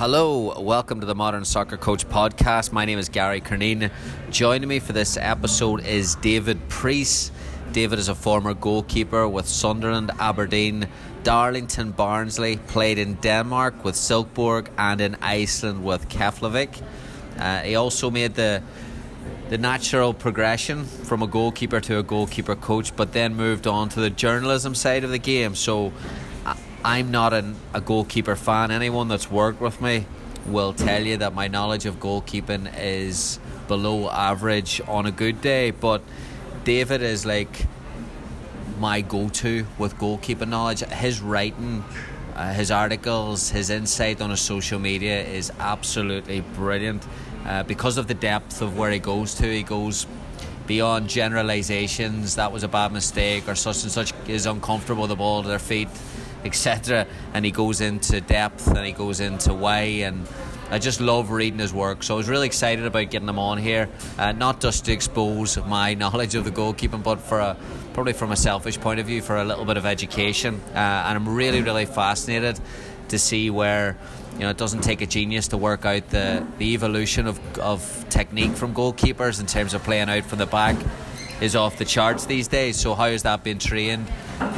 Hello, welcome to the Modern Soccer Coach podcast. My name is Gary Curneen. Joining me for this episode is David Preece. David is a former goalkeeper with Sunderland, Aberdeen, Darlington, Barnsley, played in Denmark with Silkeborg and in Iceland with Keflavik. Uh, he also made the the natural progression from a goalkeeper to a goalkeeper coach, but then moved on to the journalism side of the game. So I'm not an, a goalkeeper fan. Anyone that's worked with me will tell you that my knowledge of goalkeeping is below average on a good day. But David is like my go-to with goalkeeping knowledge. His writing, uh, his articles, his insight on his social media is absolutely brilliant. Uh, because of the depth of where he goes to, he goes beyond generalizations. That was a bad mistake, or such and such is uncomfortable with the ball to their feet, etc. And he goes into depth and he goes into why and. I just love reading his work, so I was really excited about getting him on here. Uh, not just to expose my knowledge of the goalkeeping, but for a probably from a selfish point of view, for a little bit of education. Uh, and I'm really, really fascinated to see where you know it doesn't take a genius to work out the the evolution of of technique from goalkeepers in terms of playing out from the back is off the charts these days. So how has that been trained?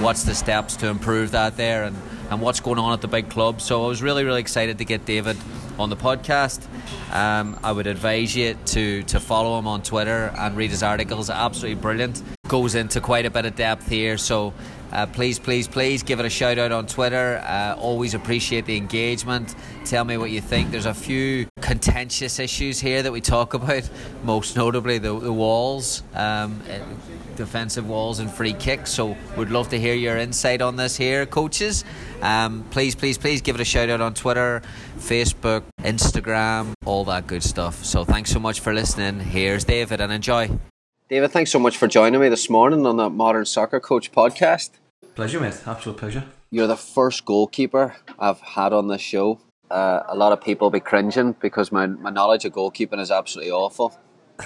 What's the steps to improve that there, and and what's going on at the big club? So I was really really excited to get David on the podcast. Um, I would advise you to to follow him on Twitter and read his articles. Absolutely brilliant. Goes into quite a bit of depth here. So. Uh, please, please, please give it a shout out on Twitter. Uh, always appreciate the engagement. Tell me what you think. There's a few contentious issues here that we talk about, most notably the, the walls, um, uh, defensive walls and free kicks. So, we'd love to hear your insight on this here, coaches. Um, please, please, please give it a shout out on Twitter, Facebook, Instagram, all that good stuff. So, thanks so much for listening. Here's David and enjoy. David, thanks so much for joining me this morning on the Modern Soccer Coach podcast. Pleasure, mate. Absolute pleasure. You're the first goalkeeper I've had on this show. Uh, a lot of people be cringing because my, my knowledge of goalkeeping is absolutely awful.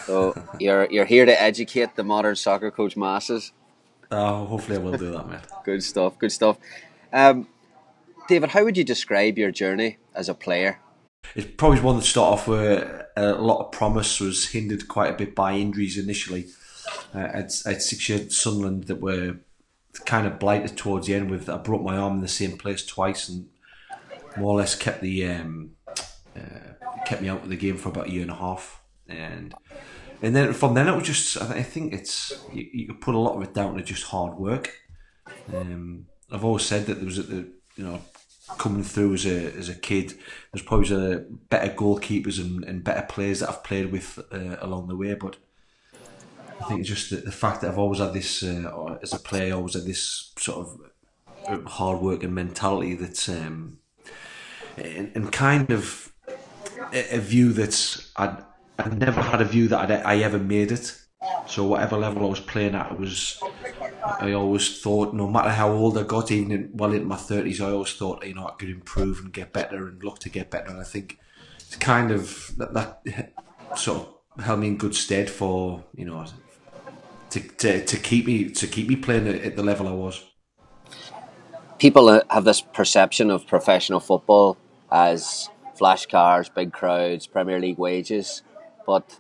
So you're you're here to educate the modern soccer coach masses. Oh, hopefully I will do that, mate. Good stuff. Good stuff. Um, David, how would you describe your journey as a player? It's probably one that start off where a lot of promise was hindered quite a bit by injuries initially. Uh, I had, I had six years at Sunderland that were kind of blighted towards the end. With I broke my arm in the same place twice and more or less kept the um, uh, kept me out of the game for about a year and a half. And and then from then it was just I think it's you, you could put a lot of it down to just hard work. Um, I've always said that there was the you know coming through as a as a kid, there's probably better goalkeepers and, and better players that I've played with uh, along the way. But I think just the, the fact that I've always had this uh, as a player, always had this sort of hard working mentality that's um, and, and kind of a, a view that I'd, I'd never had a view that I'd, I ever made it. So whatever level I was playing at, it was I always thought, no matter how old I got, even in, well into my thirties, I always thought, you know, I could improve and get better and look to get better. And I think it's kind of that, that sort of held me in good stead for you know to, to, to keep me to keep me playing at the level I was. People have this perception of professional football as flash cars, big crowds, Premier League wages, but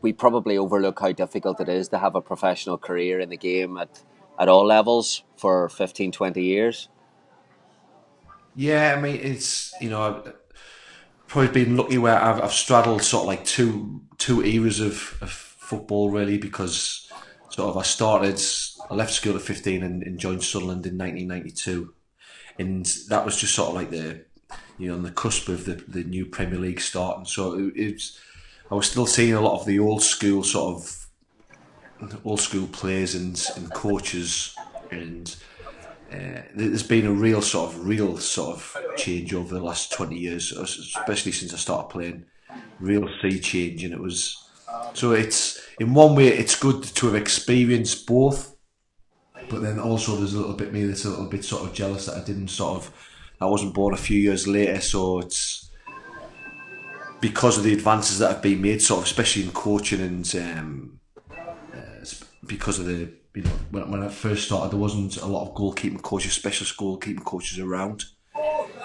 we probably overlook how difficult it is to have a professional career in the game at, at all levels for 15, 20 years. Yeah, I mean, it's, you know, I've probably been lucky where I've, I've straddled sort of like two two eras of, of football, really, because sort of I started, I left school at 15 and, and joined Sunderland in 1992. And that was just sort of like the, you know, on the cusp of the, the new Premier League starting. So it, it's, I was still seeing a lot of the old school sort of old school players and, and coaches and uh, there's been a real sort of real sort of change over the last 20 years, especially since I started playing. Real sea change, and it was so it's in one way it's good to have experienced both, but then also there's a little bit me that's a little bit sort of jealous that I didn't sort of I wasn't born a few years later, so it's because of the advances that have been made, sort of especially in coaching and um, uh, because of the you know when, when I first started there wasn't a lot of goalkeeping coaches, specialist goalkeeping coaches around,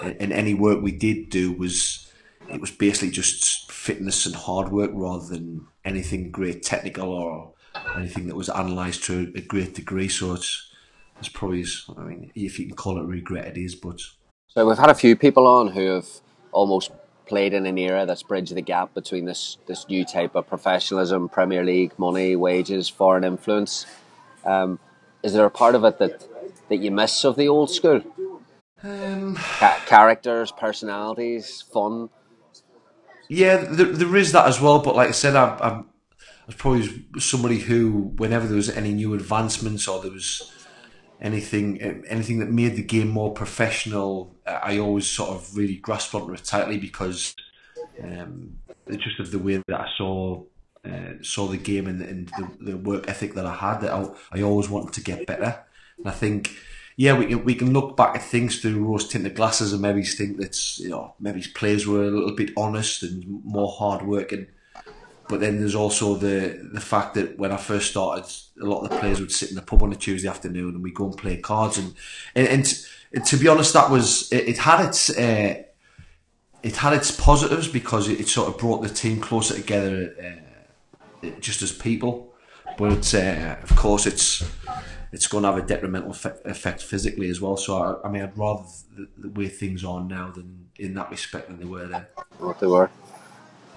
and, and any work we did do was it was basically just fitness and hard work rather than anything great technical or anything that was analysed to a great degree. So it's it's probably I mean if you can call it regret, it is, but. So we've had a few people on who have almost played in an era that's bridged the gap between this this new type of professionalism, Premier League money, wages, foreign influence. Um, is there a part of it that that you miss of the old school? Um, Ca- characters, personalities, fun. Yeah, there, there is that as well. But like I said, I'm, I'm I was probably somebody who, whenever there was any new advancements or there was anything anything that made the game more professional, I always sort of really grasped onto it tightly because um, just of the way that I saw uh, saw the game and, and the, the, work ethic that I had. That I, I always wanted to get better, and I think. Yeah, we can, we can look back at things through rose tinted glasses and maybe think that you know maybe his players were a little bit honest and more hard working but then there's also the the fact that when I first started, a lot of the players would sit in the pub on a Tuesday afternoon and we go and play cards. And and, and, and to be honest, that was it, it had its uh, it had its positives because it, it, sort of brought the team closer together, uh, just as people. But uh, of course, it's it's going to have a detrimental effect physically as well. So I, I mean, I'd rather the, the, way things are now than in that respect than they were then. What they were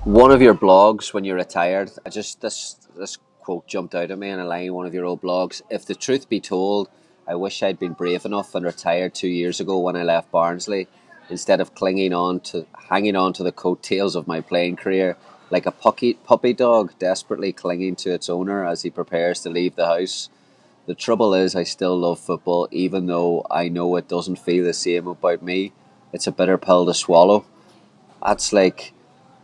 one of your blogs when you retired, I just this this quote jumped out at me in a line one of your old blogs. If the truth be told, I wish I'd been brave enough and retired two years ago when I left Barnsley, instead of clinging on to hanging on to the coattails of my playing career like a puppy puppy dog desperately clinging to its owner as he prepares to leave the house. The trouble is, I still love football, even though I know it doesn't feel the same about me. It's a bitter pill to swallow. That's like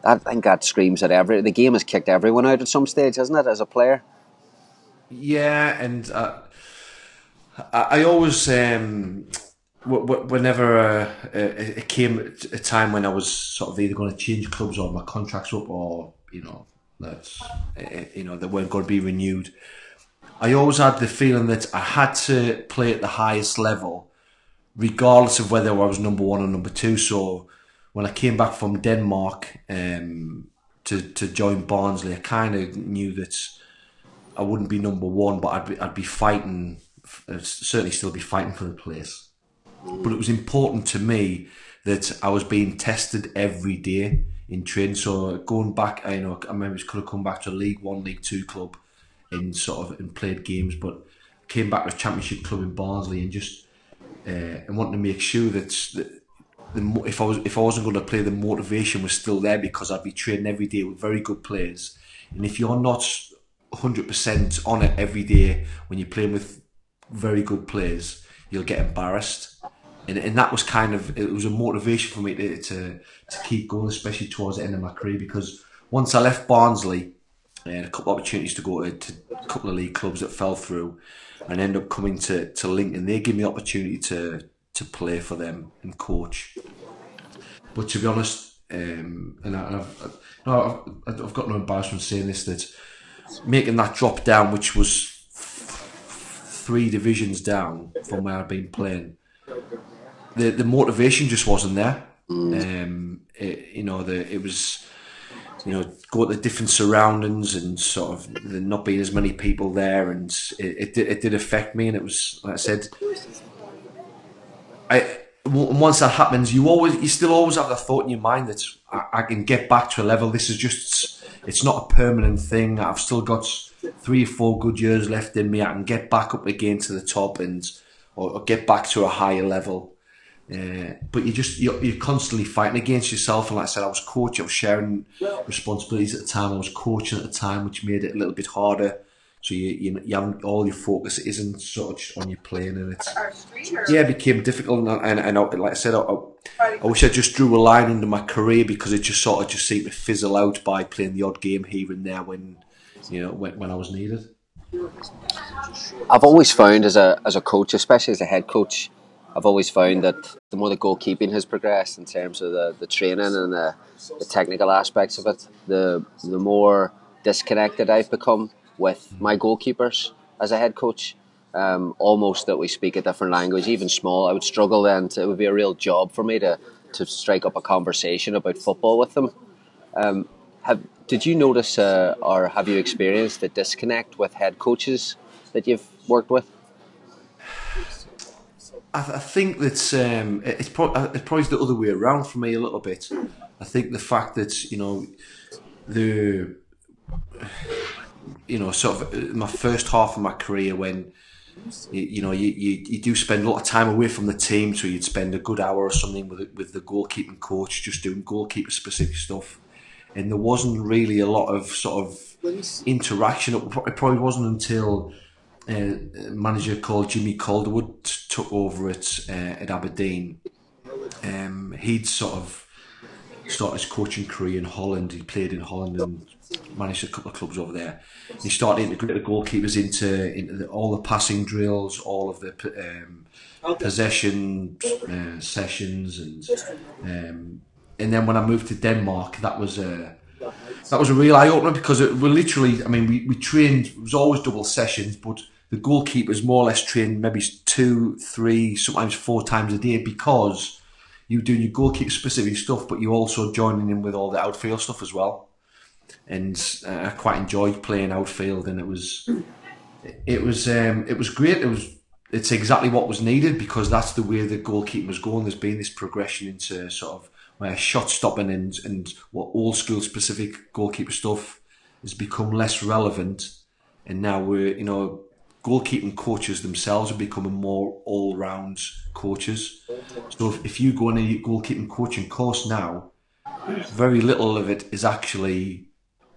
I think that screams at every. The game has kicked everyone out at some stage, hasn't it, as a player? Yeah, and uh, I, I always, um, whenever uh, it came a time when I was sort of either going to change clubs or my contracts up, or you know that you know they weren't going to be renewed. I always had the feeling that I had to play at the highest level, regardless of whether I was number one or number two. So when I came back from Denmark um, to to join Barnsley, I kind of knew that I wouldn't be number one, but I'd be I'd be fighting, I'd certainly still be fighting for the place. But it was important to me that I was being tested every day in training. So going back, I you know I remember could have come back to a League One, League Two club, in sort of and played games, but came back to Championship club in Barnsley and just uh, and wanted to make sure that, the if I was if I wasn't going to play, the motivation was still there because I'd be training every day with very good players. And if you're not hundred percent on it every day when you're playing with very good players, you'll get embarrassed. And, and that was kind of it was a motivation for me to, to to keep going, especially towards the end of my career. Because once I left Barnsley, Had a couple of opportunities to go to, to a couple of league clubs that fell through, and end up coming to to Lincoln. They gave me the opportunity to to play for them and coach. But to be honest, um, and I, have I've, I've got no embarrassment saying this that making that drop down, which was three divisions down from where I'd been playing, the the motivation just wasn't there. Mm. Um, it, you know, the it was you know, go to different surroundings and sort of there not being as many people there, and it, it, did, it did affect me. And it was, like I said, I once that happens, you always you still always have the thought in your mind that I, I, can get back to a level. This is just it's not a permanent thing. I've still got three or four good years left in me. I can get back up again to the top and or, or get back to a higher level. Uh, but you just you're, you're, constantly fighting against yourself. And like I said, I was coaching. I was sharing responsibilities at the time. I was coaching at the time, which made it a little bit harder. So you you, you have all your focus isn't sort of just on your playing, and it's yeah, it became difficult. And, and, and I, like I said, I, I wish I just drew a line under my career because it just sort of just seemed to fizzle out by playing the odd game here and there when you know when, when I was needed. I've always found as a as a coach, especially as a head coach, I've always found that the more the goalkeeping has progressed in terms of the, the training and the, the technical aspects of it, the the more disconnected I've become with my goalkeepers as a head coach. Um, almost that we speak a different language, even small. I would struggle then. To, it would be a real job for me to to strike up a conversation about football with them. Um, have did you notice uh, or have you experienced a disconnect with head coaches that you've worked with? I, I think that um, it's, pro- uh, it's probably the other way around for me a little bit. I think the fact that you know the you know sort of uh, my first half of my career when you, you know you, you, you do spend a lot of time away from the team, so you'd spend a good hour or something with with the goalkeeping coach just doing goalkeeper specific stuff, and there wasn't really a lot of sort of interaction. It probably wasn't until uh, manager called Jimmy Calderwood took over at uh, at Aberdeen. Um, he'd sort of started his coaching career in Holland. He played in Holland and managed a couple of clubs over there. He started integrating the goalkeepers into into the, all the passing drills, all of the um, possession uh, sessions, and um, and then when I moved to Denmark, that was a that was a real eye opener because it, we literally, I mean, we, we trained. It was always double sessions, but the goalkeepers more or less trained maybe two, three, sometimes four times a day because you're doing your goalkeeper specific stuff, but you're also joining in with all the outfield stuff as well. And uh, I quite enjoyed playing outfield, and it was it was um, it was great. It was it's exactly what was needed because that's the way the goalkeeping was going. There's been this progression into sort of where shot stopping and and what old school specific goalkeeper stuff has become less relevant, and now we're you know goalkeeping coaches themselves are becoming more all round coaches. So if, if you go on a goalkeeping coaching course now, very little of it is actually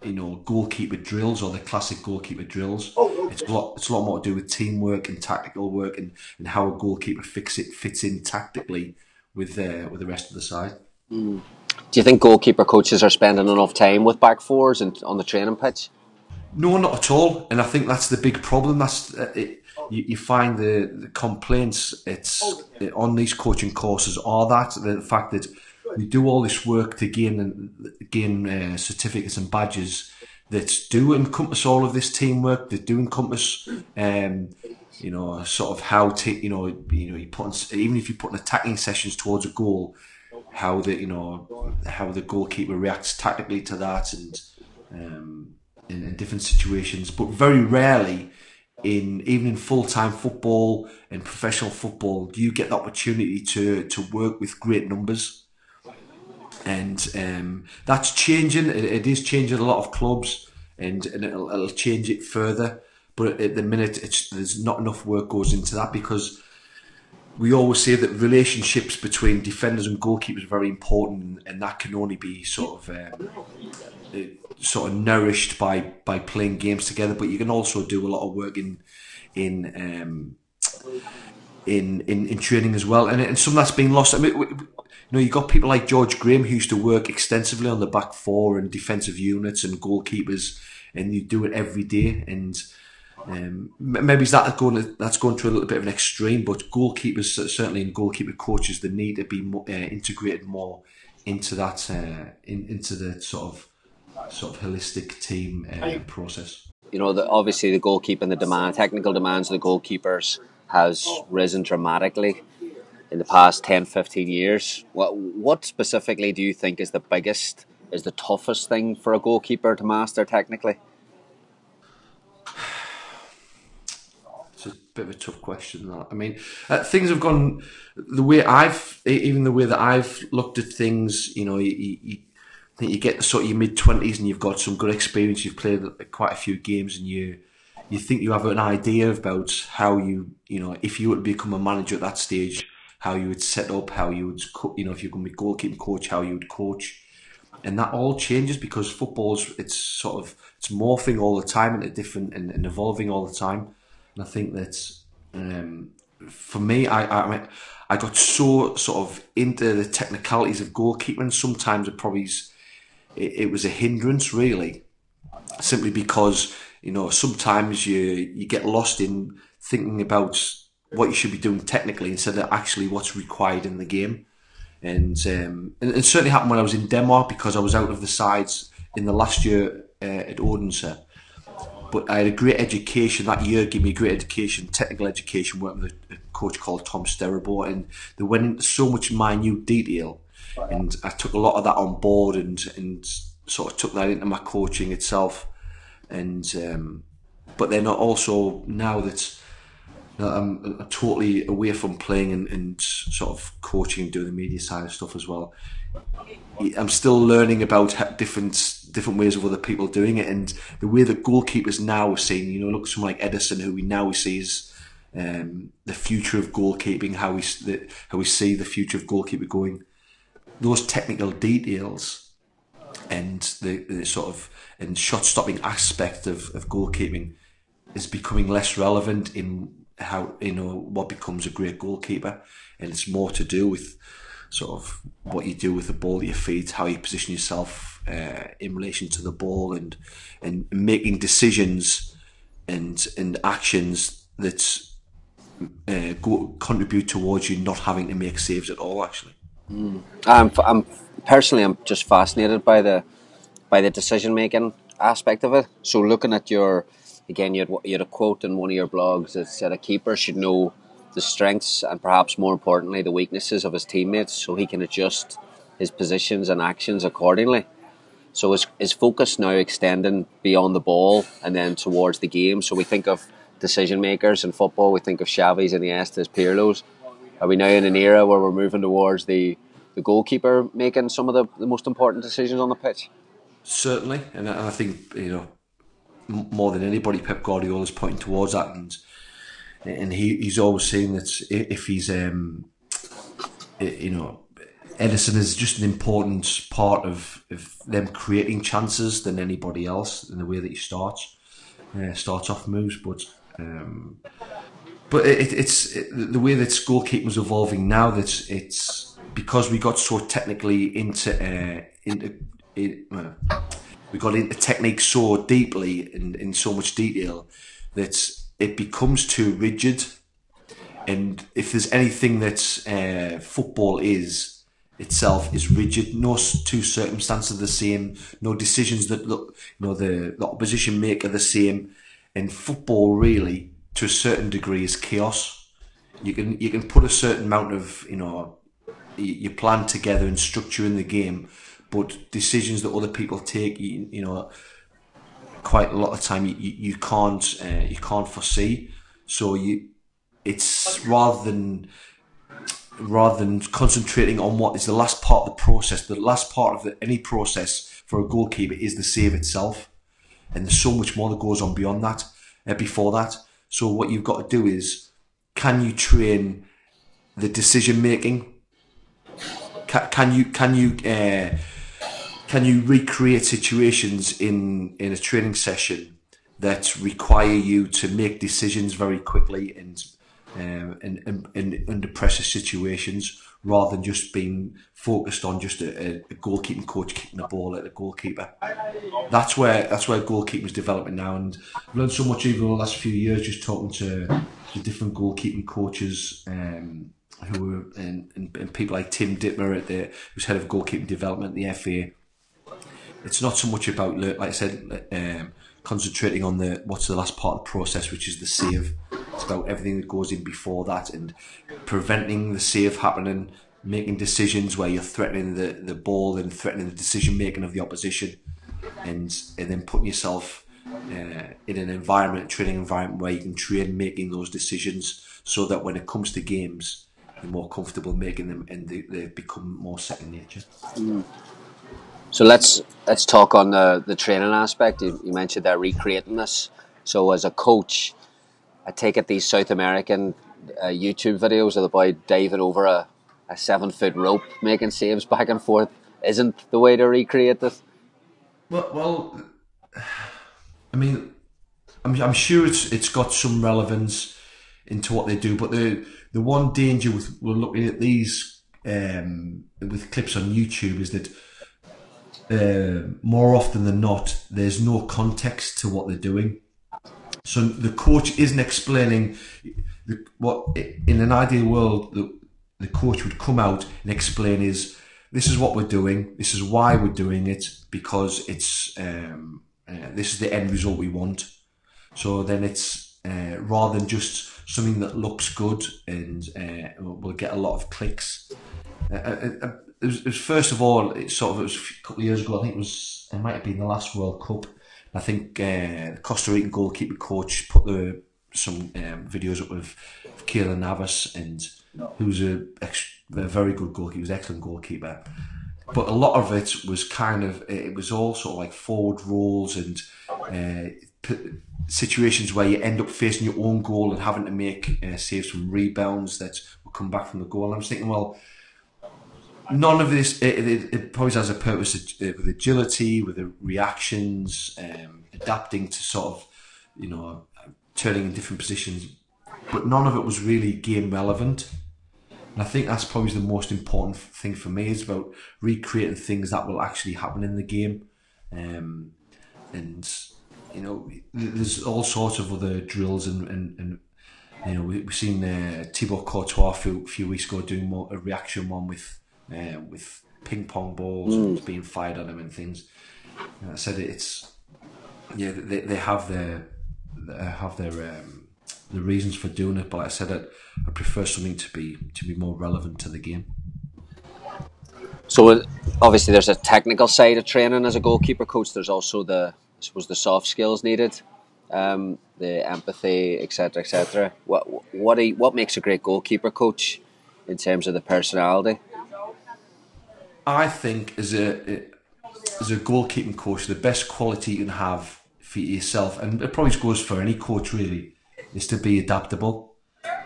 you know goalkeeper drills or the classic goalkeeper drills. It's a lot. It's a lot more to do with teamwork and tactical work and, and how a goalkeeper fix it fits in tactically with uh, with the rest of the side. Mm. Do you think goalkeeper coaches are spending enough time with back fours and on the training pitch? No, not at all. And I think that's the big problem. That's uh, it, you, you, find the, the complaints it's on these coaching courses are that the fact that we do all this work to gain gain uh, certificates and badges that do encompass all of this teamwork. That do encompass, um, you know, sort of how to, you know, you know, you put even if you put in attacking sessions towards a goal, how the you know how the goalkeeper reacts tactically to that and. Um, in, in different situations, but very rarely in even in full time football and professional football do you get the opportunity to to work with great numbers. And um, that's changing. It, it is changing a lot of clubs, and, and it'll, it'll change it further. But at the minute, it's, there's not enough work goes into that because we always say that relationships between defenders and goalkeepers are very important, and that can only be sort of um, sort of nourished by by playing games together. But you can also do a lot of work in in um, in, in in training as well, and, and some that's been lost. I mean, you know, you got people like George Graham who used to work extensively on the back four and defensive units and goalkeepers, and you do it every day. And um, maybe that going to, that's going to a little bit of an extreme, but goalkeepers certainly and goalkeeper coaches they need to be more, uh, integrated more into that uh, in, into the sort of sort of holistic team uh, process. You know, the, obviously the goalkeeping, the demand, technical demands of the goalkeepers has risen dramatically in the past 10, 15 years. What, what specifically do you think is the biggest, is the toughest thing for a goalkeeper to master technically? It's a bit of a tough question. That I mean, uh, things have gone the way I've, even the way that I've looked at things. You know, you, you, think you get to sort of your mid twenties and you've got some good experience. You've played quite a few games, and you you think you have an idea about how you you know if you would become a manager at that stage, how you would set up, how you would you know if you're going to be goalkeeping coach, how you would coach. and that all changes because football's it's sort of it's morphing all the time into different and, and evolving all the time. And I think that um, for me, I, I I got so sort of into the technicalities of goalkeeping. Sometimes it probably it, it was a hindrance, really, simply because you know sometimes you you get lost in thinking about what you should be doing technically instead of actually what's required in the game. And, um, and it certainly happened when I was in Denmark because I was out of the sides in the last year uh, at Odense. But I had a great education that year, gave me a great education, technical education, working with a, coach called Tom Sterabo, and they went into so much minute detail, and I took a lot of that on board and and sort of took that into my coaching itself, and um, but then also now that I'm, I'm totally away from playing and, and sort of coaching and doing the media side of stuff as well. I'm still learning about different different ways of other people doing it, and the way that goalkeepers now are seen. You know, look someone like Ederson, who we now see as um, the future of goalkeeping, how we the, how we see the future of goalkeeper going. Those technical details and the, the sort of and shot stopping aspect of, of goalkeeping is becoming less relevant in how you know what becomes a great goalkeeper, and it's more to do with sort of what you do with the ball at your feet, how you position yourself uh, in relation to the ball, and and making decisions and and actions that uh, go, contribute towards you not having to make saves at all. Actually, mm. I'm, I'm personally I'm just fascinated by the by the decision making aspect of it. So looking at your again, you had, you had a quote in one of your blogs that said a keeper should know the strengths and perhaps more importantly the weaknesses of his teammates so he can adjust his positions and actions accordingly. So is, is focus now extending beyond the ball and then towards the game? So we think of decision makers in football, we think of Xavis and Iniestas, Pirlos. Are we now in an era where we're moving towards the, the goalkeeper making some of the, the most important decisions on the pitch? Certainly, and I think you know more than anybody, Pep Guardiola is pointing towards that, and and he, he's always saying that if he's um, you know Ederson is just an important part of, of them creating chances than anybody else in the way that he starts uh, starts off moves, but. Um, but it, it's it, the way that goalkeeping's evolving now. That it's because we got so technically into uh, into we got into technique so deeply in, in so much detail that it becomes too rigid. And if there's anything that uh, football is itself is rigid, no two circumstances are the same, no decisions that look, you know, the, the opposition make are the same. And football really, to a certain degree, is chaos. You can you can put a certain amount of you know you plan together and structure in the game, but decisions that other people take, you, you know, quite a lot of time you, you can't uh, you can't foresee. So you, it's rather than rather than concentrating on what is the last part of the process. The last part of the, any process for a goalkeeper is the save itself, and there's so much more that goes on beyond that, uh, before that. So what you've got to do is, can you train the decision making? Can, can you can you uh, can you recreate situations in in a training session that require you to make decisions very quickly and um, in, in, under pressure situations rather than just being focused on just a, a goalkeeping coach kicking the ball at the goalkeeper. That's where that's where goalkeeping is developing now, and I've learned so much over the last few years just talking to, to different goalkeeping coaches. Um, who were and, and, and, people like Tim Dittmer at the who's head of goalkeeping development at the FA it's not so much about like I said um, concentrating on the what's the last part of the process which is the save everything that goes in before that and preventing the save happening making decisions where you're threatening the, the ball and threatening the decision making of the opposition and and then putting yourself uh, in an environment training environment where you can train making those decisions so that when it comes to games you're more comfortable making them and they, they become more second nature mm. So let's let's talk on the the training aspect. You, you mentioned they're recreating this. So as a coach, I take it these South American uh, YouTube videos of the boy diving over a, a seven foot rope, making saves back and forth. isn't the way to recreate this? Well, well, I mean, I'm, I'm sure it's it's got some relevance into what they do, but the the one danger with looking at these um, with clips on YouTube is that uh, more often than not, there's no context to what they're doing. So the coach isn't explaining the, what in an ideal world the, the coach would come out and explain is this is what we're doing, this is why we're doing it because it's um, uh, this is the end result we want. So then it's uh, rather than just something that looks good and uh, will get a lot of clicks. Uh, uh, uh, it, it, was, first of all, it sort of it was a couple of years ago. I think it was it might have been the last World Cup. I think the Costa Rican goalkeeper coach put the some um, videos up of, of Keylor Navas and no. who's a, a very good goalkeeper, he was an excellent goalkeeper. But a lot of it was kind of it was all sort of like forward rolls and uh, p- situations where you end up facing your own goal and having to make uh, saves from rebounds that will come back from the goal. And I was thinking, well, none of this it, it, it probably has a purpose with agility, with the reactions, um, adapting to sort of you know turning in different positions, but none of it was really game relevant. And I think that's probably the most important thing for me is about recreating things that will actually happen in the game. Um, and you know, there's all sorts of other drills and, and, and you know, we, have seen uh, Thibaut Courtois a few, few weeks ago doing more, a reaction one with uh, with ping pong balls mm. being fired at him and things. And I said it's yeah, they, they have their they have their um, the reasons for doing it, but like I said I, I prefer something to be to be more relevant to the game. So obviously, there's a technical side of training as a goalkeeper coach. There's also the I suppose the soft skills needed, um, the empathy, etc., etc. What what you, what makes a great goalkeeper coach in terms of the personality? I think as a as a goalkeeping coach, the best quality you can have for yourself, and it probably goes for any coach really, is to be adaptable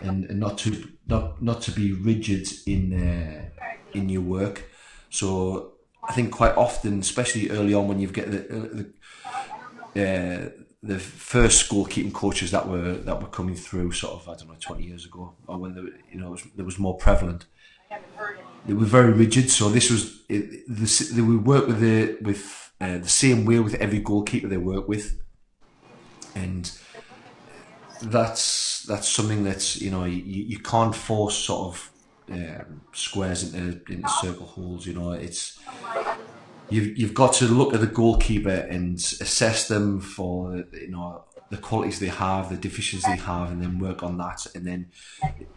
and, and not to not not to be rigid in uh, in your work. So I think quite often, especially early on, when you've get the, the uh, the first goalkeeping coaches that were that were coming through, sort of I don't know, twenty years ago, or when the, you know was, it was more prevalent. They were very rigid, so this was the, they would work with the with uh, the same way with every goalkeeper they work with, and that's that's something that's you know you, you can't force sort of um, squares into into circle holes. You know, it's you've you've got to look at the goalkeeper and assess them for you know the qualities they have, the deficiencies they have, and then work on that. And then,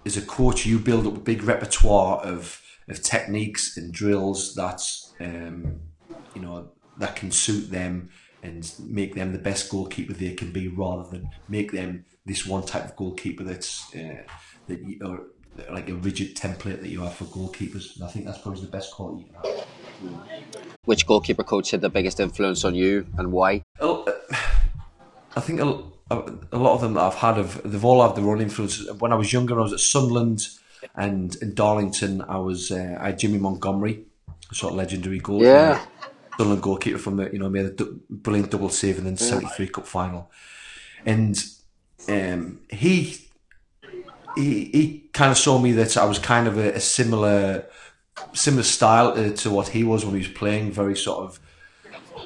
as a coach, you build up a big repertoire of of techniques and drills that um, you know that can suit them and make them the best goalkeeper they can be, rather than make them this one type of goalkeeper that's uh, that you, or like a rigid template that you have for goalkeepers. And I think that's probably the best quality you can have. Which goalkeeper coach had the biggest influence on you and why? Uh, I think a, a lot of them that I've had have they've all had their own influence. When I was younger, I was at Sunderland and in Darlington. I was uh, I had Jimmy Montgomery, sort of legendary goalkeeper. Yeah. Sunderland goalkeeper from the you know made a brilliant double save in the '73 Cup final, and um, he he he kind of saw me that I was kind of a, a similar similar style to, to, what he was when he was playing. Very sort of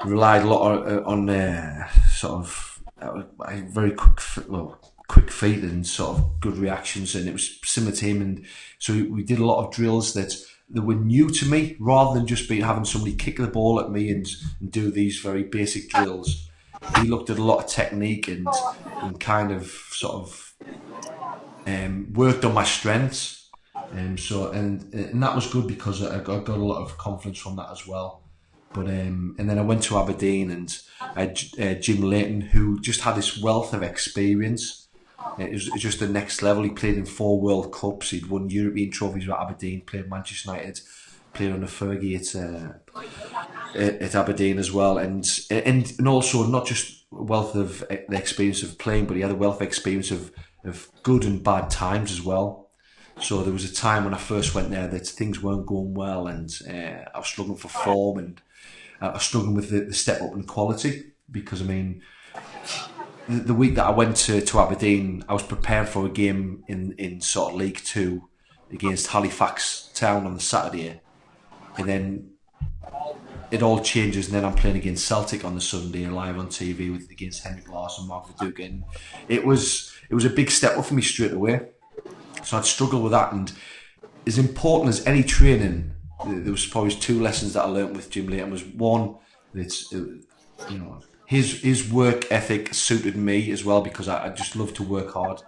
relied a lot on, on uh, sort of uh, very quick, well, quick feet and sort of good reactions, and it was similar to him. And so we did a lot of drills that that were new to me, rather than just be having somebody kick the ball at me and, and do these very basic drills. He looked at a lot of technique and and kind of sort of um, worked on my strengths um, so and and that was good because I got, got a lot of confidence from that as well. But um, and then I went to Aberdeen and had uh, Jim Leighton who just had this wealth of experience. It was, it was just the next level. He played in four World Cups. He'd won European trophies with Aberdeen. Played Manchester United. Played under Fergie at uh, at Aberdeen as well. And and and also not just wealth of the experience of playing, but he had a wealth of experience of of good and bad times as well. So there was a time when I first went there that things weren't going well, and uh, I was struggling for form, and uh, was struggling with the, the step up in quality because I mean, the, the week that I went to, to Aberdeen, I was preparing for a game in in sort of League Two against Halifax Town on the Saturday, and then it all changes, and then I'm playing against Celtic on the Sunday live on TV with against Henrik Larsson, Mark Viduka, it was it was a big step up for me straight away. So I'd struggle with that, and as important as any training, there was probably two lessons that I learnt with Jim Leighton. Was one, it's you know his his work ethic suited me as well because I, I just love to work hard,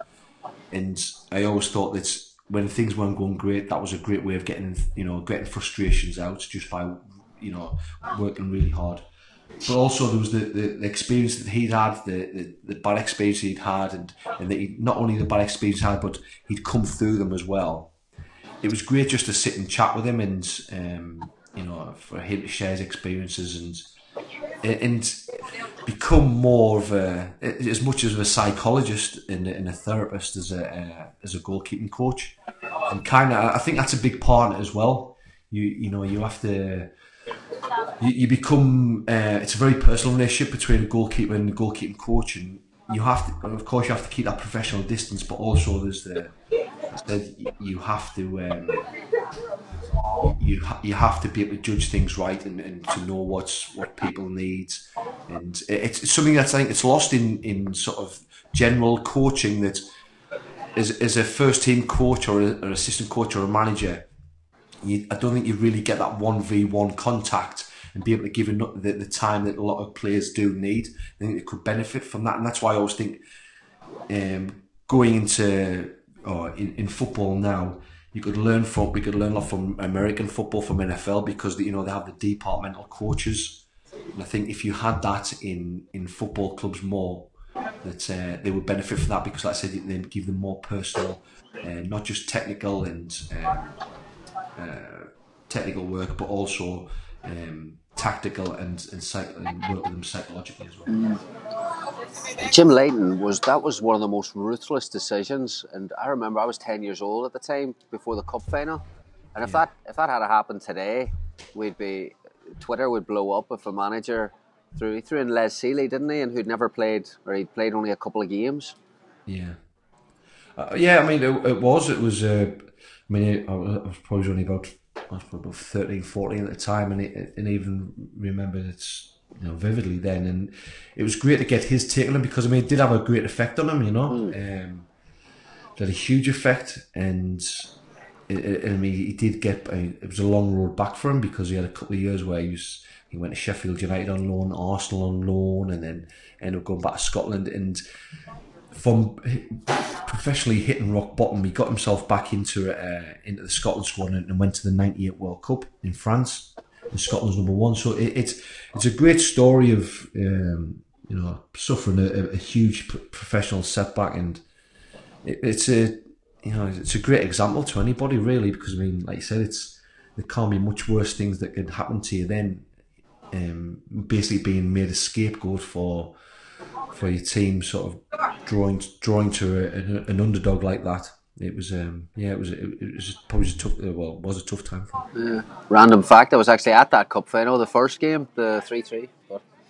and I always thought that when things weren't going great, that was a great way of getting you know getting frustrations out just by you know working really hard. But also there was the, the, the experience that he'd had, the, the, the bad experience he'd had, and and that he, not only the bad experience he had, but he'd come through them as well. It was great just to sit and chat with him, and um, you know, for him to share his experiences and and become more of a as much as a psychologist and, and a therapist as a uh, as a goalkeeping coach, and kind of I think that's a big part as well. You you know you have to you, you become uh, it's a very personal relationship between a goalkeeper and a goalkeeping coach, and you have to of course you have to keep that professional distance, but also there's the you have to. Um, you you have to be able to judge things right and, and to know what's what people need, and it's, it's something that's I think it's lost in in sort of general coaching that as as a first team coach or, a, assistant coach or a manager, you, I don't think you really get that one v one contact and be able to give enough, the, the time that a lot of players do need. I think it could benefit from that, and that's why I always think um, going into or in, in football now you could learn from we could learn a lot from American football from NFL because you know they have the departmental coaches. And I think if you had that in in football clubs more, that uh, they would benefit from that because, like I said, they give them more personal, uh, not just technical and um, uh, technical work, but also um, tactical and and, psych- and work with them psychologically as well. Jim Leighton was that was one of the most ruthless decisions, and I remember I was ten years old at the time before the cup final, and if that if that had happened today, we'd be Twitter would blow up if a manager threw he threw in Les Sealey, didn't he, and who'd never played or he'd played only a couple of games. Yeah, uh, yeah. I mean, it, it was it was. Uh, I mean, I was probably only about was probably about 13, 14 at the time, and it, and even remember it's you know vividly then, and it was great to get his take on him because I mean it did have a great effect on him, you know, mm. um, it had a huge effect, and it, it, I mean he did get it was a long road back for him because he had a couple of years where he was he went to Sheffield United on loan, Arsenal on loan, and then ended up going back to Scotland. And from professionally hitting rock bottom, he got himself back into uh, into the Scotland squad and went to the '98 World Cup in France. And Scotland's number one, so it, it's it's a great story of um, you know suffering a, a huge professional setback, and it, it's a you know it's a great example to anybody really because I mean, like you said, it's there can't be much worse things that could happen to you than um, basically being made a scapegoat for for your team, sort of drawing drawing to a, an underdog like that. It was, um, yeah, it was, it, it was probably a tough, uh, well, was a tough time for. Yeah. Random fact: I was actually at that cup final, the first game, the three-three.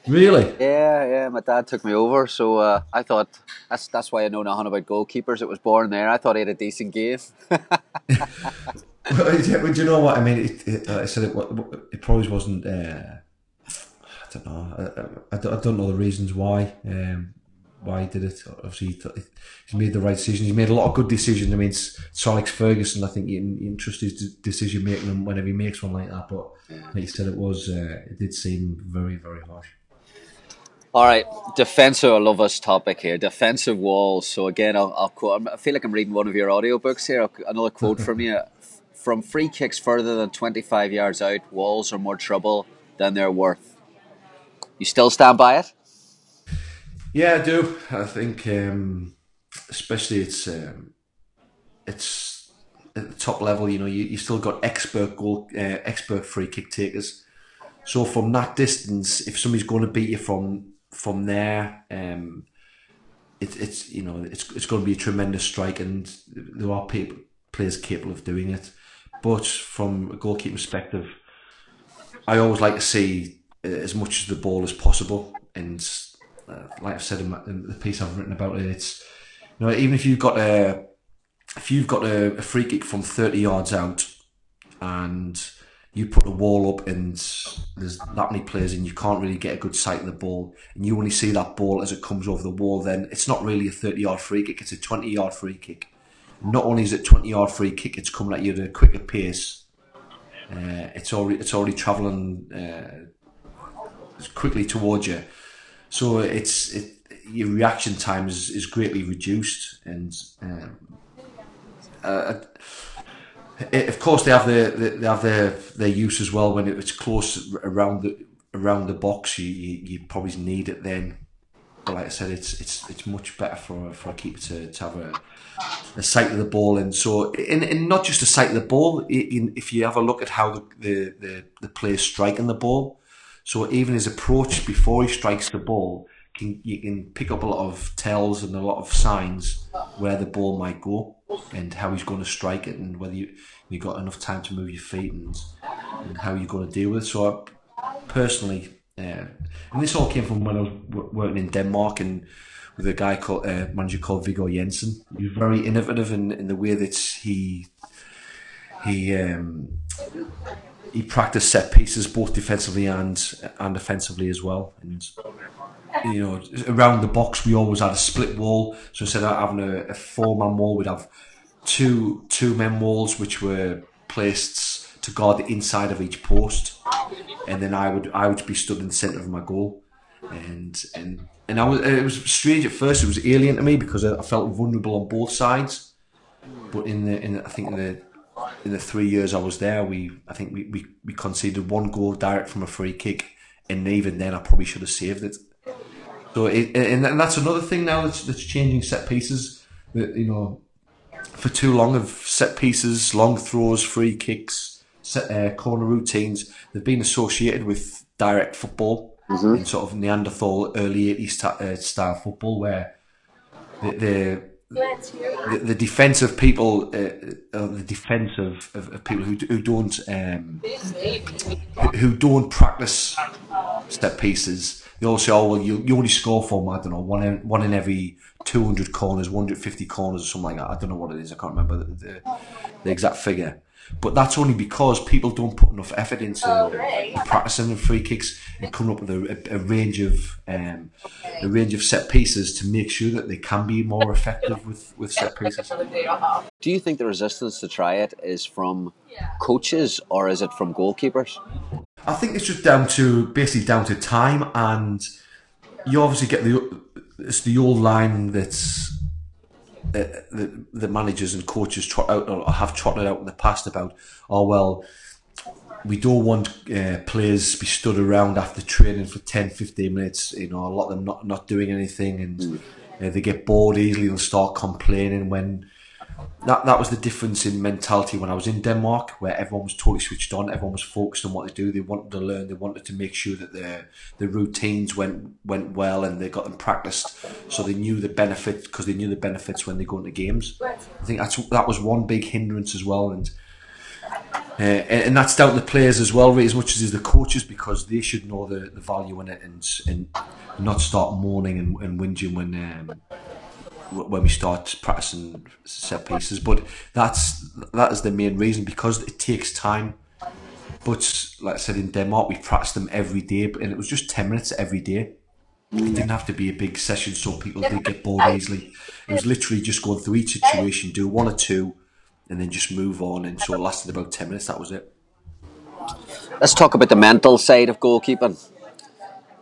Really? Yeah, yeah. My dad took me over, so uh, I thought that's that's why I know nothing about goalkeepers. It was born there. I thought he had a decent game. but you know what I mean? It, it, I said it. It probably wasn't. Uh, don't know. I, I, I, don't know the reasons why. Um, why he did it. Obviously, he, he made the right decision. He made a lot of good decisions. I mean, Sir Alex Ferguson, I think, you, you trust his decision making whenever he makes one like that. But like you said, it was uh, it did seem very very harsh. All right, defensive. I love this topic here. Defensive walls. So again, I'll, I'll quote. I feel like I'm reading one of your audiobooks here. Another quote from you. From free kicks further than 25 yards out, walls are more trouble than they're worth. You still stand by it? Yeah, I do. I think, um, especially it's um, it's at the top level. You know, you you still got expert goal, uh, expert free kick takers. So from that distance, if somebody's going to beat you from from there, um, it, it's you know it's it's going to be a tremendous strike, and there are people players capable of doing it. But from a goalkeeping perspective, I always like to see as much of the ball as possible. And uh, like I've said in, my, in, the piece I've written about it, it's you know even if you've got a if you've got a, a free kick from thirty yards out and you put the wall up and there's that many players and you can't really get a good sight of the ball and you only see that ball as it comes over the wall then it's not really a 30 yard free kick it's a 20 yard free kick not only is it 20 yard free kick it's coming at you at a quicker pace uh, it's already it's already travelling uh, quickly towards you so it's it, your reaction time is, is greatly reduced and um, uh, it, of course, they have their they have their their use as well when it's close around the around the box. You, you, you probably need it then. But like I said, it's it's it's much better for for a keeper to, to have a, a sight of the ball, and so and, and not just a sight of the ball. In, if you have a look at how the the the, the player's striking the ball, so even his approach before he strikes the ball, can you can pick up a lot of tells and a lot of signs where the ball might go and how he's going to strike it and whether you you got enough time to move your feet and and how you're going to deal with it. So I, personally, uh, and this all came from when I was working in Denmark and with a guy called uh, manager called Viggo Jensen. He was very innovative in, in the way that he he um, he practiced set pieces both defensively and and offensively as well. And you know, around the box, we always had a split wall. So instead of having a, a four man wall, we'd have two two men walls, which were placed to guard the inside of each post, and then I would I would be stood in the centre of my goal, and and and I was it was strange at first. It was alien to me because I felt vulnerable on both sides, but in the in I think in the in the three years I was there, we I think we, we, we conceded one goal direct from a free kick, and even then I probably should have saved it. So it, and, and that's another thing now that's, that's changing set pieces. That you know, for too long of set pieces, long throws, free kicks, set, uh, corner routines, they've been associated with direct football mm-hmm. in sort of Neanderthal early 80s uh, style football where the, the the, the of people, uh, uh, the defense of, of, of, people who, who don't um, who don't practice set pieces they all say, oh, well, you, you only score from, I don't know, one in, one in every 200 corners, 150 corners or something like that. I don't know what it is. I can't remember the, the, the exact figure. But that's only because people don't put enough effort into oh, practicing the free kicks and coming up with a, a, a range of um, a range of set pieces to make sure that they can be more effective with, with set pieces. Do you think the resistance to try it is from coaches or is it from goalkeepers? I think it's just down to basically down to time, and you obviously get the it's the old line that's uh, the, the managers and coaches trot out or have trotted out in the past about oh well we don't want uh, players to be stood around after training for 10 15 minutes you know a lot of them not, not doing anything and mm. uh, they get bored easily and start complaining when that that was the difference in mentality when I was in Denmark, where everyone was totally switched on. Everyone was focused on what they do. They wanted to learn. They wanted to make sure that their the routines went went well and they got them practiced, so they knew the benefits because they knew the benefits when they go into games. I think that's that was one big hindrance as well, and. Uh, and, that's down to the players as well, as much as is the coaches, because they should know the, the value in it and and not start mourning and, and whinging when um, when we start practicing set pieces. But that's that is the main reason because it takes time. But like I said in Denmark, we practiced them every day, and it was just ten minutes every day. It didn't have to be a big session, so people did get bored easily. It was literally just going through each situation, do one or two, and then just move on. And so it lasted about ten minutes. That was it. Let's talk about the mental side of goalkeeping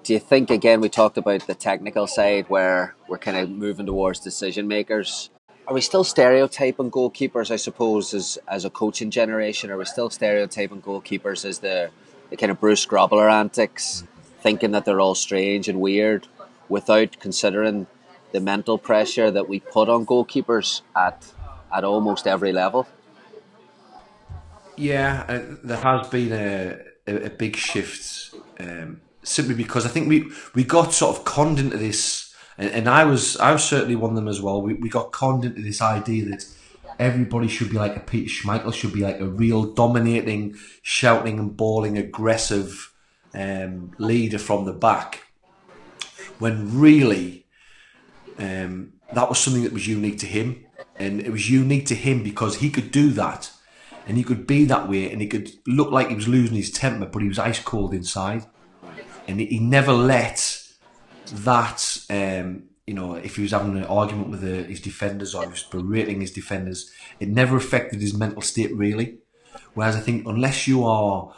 do you think again we talked about the technical side where we're kind of moving towards decision makers? Are we still stereotyping goalkeepers i suppose as as a coaching generation? Are we still stereotyping goalkeepers as the the kind of bruce Grobbelaar antics thinking that they're all strange and weird without considering the mental pressure that we put on goalkeepers at at almost every level? Yeah uh, there has been a, a, a big shift um, simply because I think we we got sort of conned into this, and, and I was I was certainly one of them as well. We, we got conned into this idea that everybody should be like a Peter Schmeichel, should be like a real dominating, shouting and bawling, aggressive um, leader from the back. When really, um, that was something that was unique to him, and it was unique to him because he could do that, and he could be that way, and he could look like he was losing his temper, but he was ice cold inside, and he never let that. Um, you know, if he was having an argument with the, his defenders or he was berating his defenders, it never affected his mental state really. Whereas I think unless you are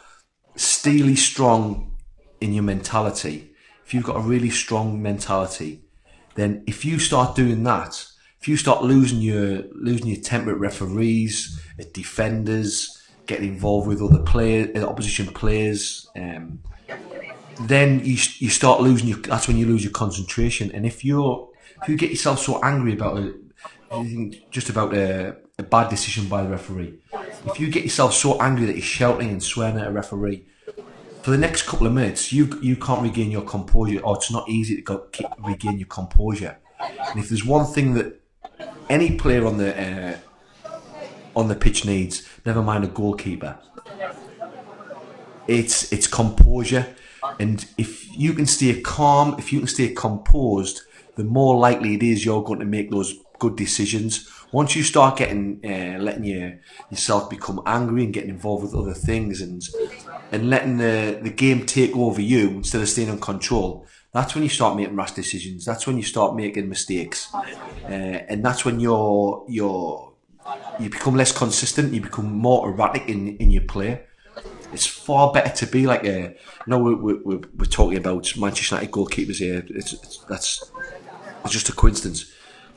steely strong in your mentality, if you've got a really strong mentality, then if you start doing that, if you start losing your losing your temper at referees, at defenders, getting involved with other players, opposition players, um, then you you start losing your. That's when you lose your concentration. And if you're if you get yourself so angry about it, just about a, a bad decision by the referee, if you get yourself so angry that you're shouting and swearing at a referee, for the next couple of minutes, you you can't regain your composure, or it's not easy to go, keep, regain your composure. And if there's one thing that any player on the uh, on the pitch needs, never mind a goalkeeper, it's it's composure. And if you can stay calm, if you can stay composed, the more likely it is you're going to make those good decisions. Once you start getting uh, letting your, yourself become angry and getting involved with other things and and letting the, the game take over you instead of staying in control, that's when you start making rash decisions. That's when you start making mistakes, uh, and that's when you're you're you become less consistent. You become more erratic in in your play it's far better to be like a. No, we're, we're, we're talking about Manchester United goalkeepers here. It's, it's that's it's just a coincidence.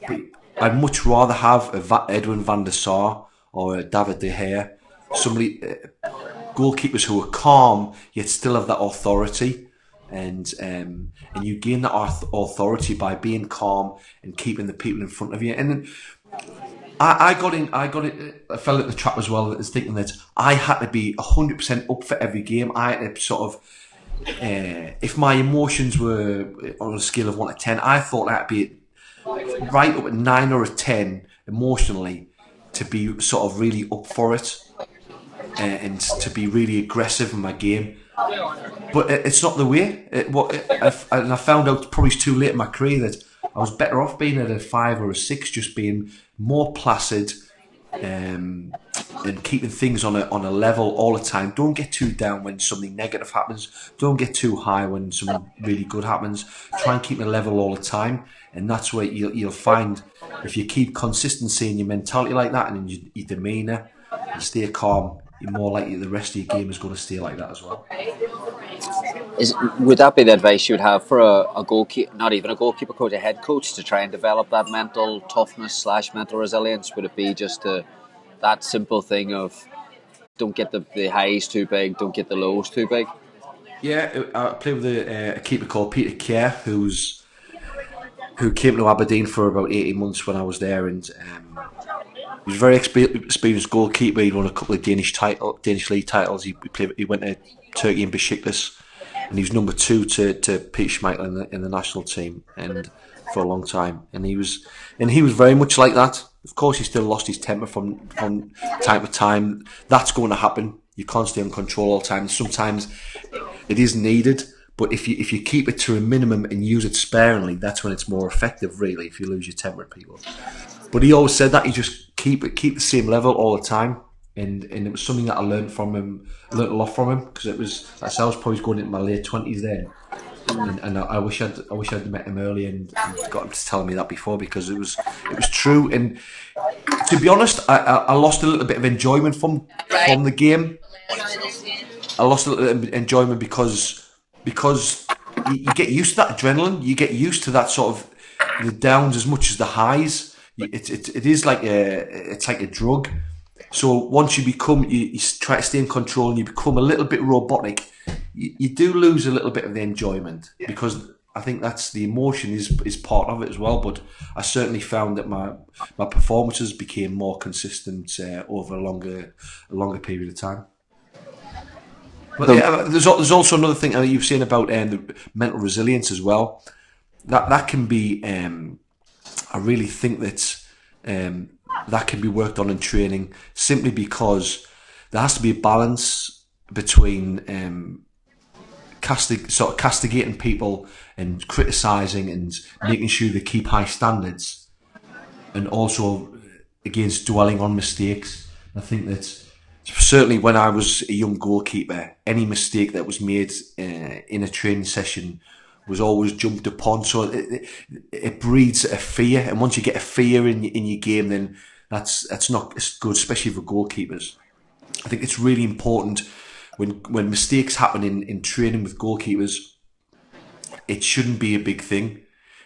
But I'd much rather have a Va- Edwin van der Sar or a David de Gea, somebody uh, goalkeepers who are calm yet still have that authority. And um, and you gain that authority by being calm and keeping the people in front of you. And then I, I got in. I got it. I fell into the trap as well. As thinking that I had to be hundred percent up for every game. I had to sort of. Uh, if my emotions were on a scale of one to ten, I thought that'd be right up at nine or a ten emotionally to be sort of really up for it uh, and to be really aggressive in my game. But it's not the way. It, what it, and I found out probably too late in my career that I was better off being at a five or a six, just being more placid um, and keeping things on a on a level all the time. Don't get too down when something negative happens. Don't get too high when something really good happens. Try and keep a level all the time, and that's where you'll you'll find if you keep consistency in your mentality like that and in your, your demeanour, and stay calm. You're more likely the rest of your game is going to stay like that as well. Is would that be the advice you would have for a, a goalkeeper, not even a goalkeeper coach, a head coach, to try and develop that mental toughness slash mental resilience? Would it be just a, that simple thing of don't get the, the highs too big, don't get the lows too big? Yeah, uh, I played with a, uh, a keeper called Peter Kjær, who's who came to Aberdeen for about eighteen months when I was there, and um, he was a very experienced goalkeeper. He won a couple of Danish title, Danish league titles. He played, he went to Turkey and Besiktas and he was number two to, to Pete Schmeichel in the, in the national team, and for a long time. And he was, and he was very much like that. Of course, he still lost his temper from from time to time. That's going to happen. You can't stay in control all the time. Sometimes it is needed, but if you if you keep it to a minimum and use it sparingly, that's when it's more effective. Really, if you lose your temper at people. But he always said that you just keep it keep the same level all the time and and it was something that I learned from him, learned a lot from him because it was I was probably going into my late twenties then, and, and I, I, wish I'd I wish I'd met him early and, and, got him to tell me that before because it was it was true and to be honest I, I, I lost a little bit of enjoyment from from the game. I lost a little enjoyment because because you, you get used to that adrenaline, you get used to that sort of the downs as much as the highs. It, it, it is like a it's like a drug so once you become, you, you, try to stay in control and you become a little bit robotic, you, you, do lose a little bit of the enjoyment because I think that's the emotion is is part of it as well. But I certainly found that my my performances became more consistent uh, over a longer a longer period of time. But yeah, there's there's also another thing uh, you've seen about um, the mental resilience as well. That that can be. Um, I really think that um, that can be worked on in training simply because there has to be a balance between um, castig- sort of castigating people and criticising and making sure they keep high standards and also against dwelling on mistakes. I think that certainly when I was a young goalkeeper, any mistake that was made uh, in a training session was always jumped upon. So it, it, it, breeds a fear, and once you get a fear in in your game, then that's that's not good, especially for goalkeepers. I think it's really important when when mistakes happen in, in training with goalkeepers. It shouldn't be a big thing.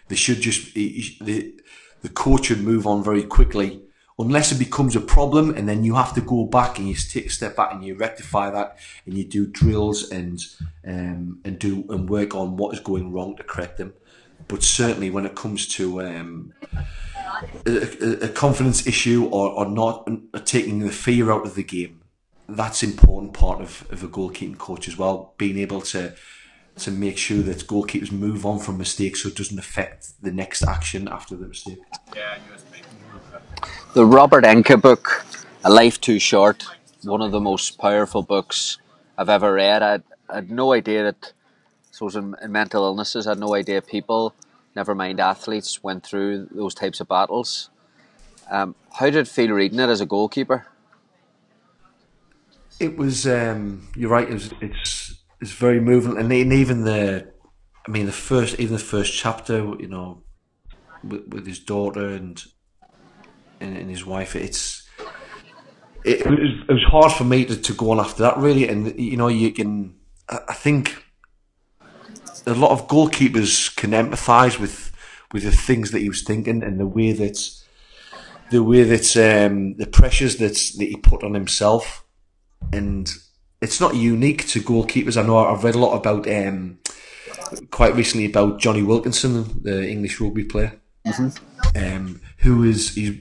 They should just the the coach should move on very quickly unless it becomes a problem and then you have to go back and you take a step back and you rectify that and you do drills and um, and do and work on what is going wrong to correct them but certainly when it comes to um, a, a, confidence issue or, or not or taking the fear out of the game that's important part of, of a goalkeeping coach as well being able to to make sure that goalkeepers move on from mistakes so it doesn't affect the next action after the mistake. Yeah, the Robert Enke book, A Life Too Short, one of the most powerful books I've ever read. I, I had no idea that, so in, in mental illnesses, I had no idea people, never mind athletes, went through those types of battles. Um, how did it feel reading it as a goalkeeper? It was, um, you're right, it was, it's, it's very moving. And even the, I mean, the first, even the first chapter, you know, with, with his daughter and and, and his wife. It's it, it, was, it was hard for me to, to go on after that really, and you know you can. I think a lot of goalkeepers can empathise with with the things that he was thinking and the way that the way that um, the pressures that that he put on himself, and it's not unique to goalkeepers. I know I've read a lot about um, quite recently about Jonny Wilkinson, the English rugby player, mm-hmm. um, who is he's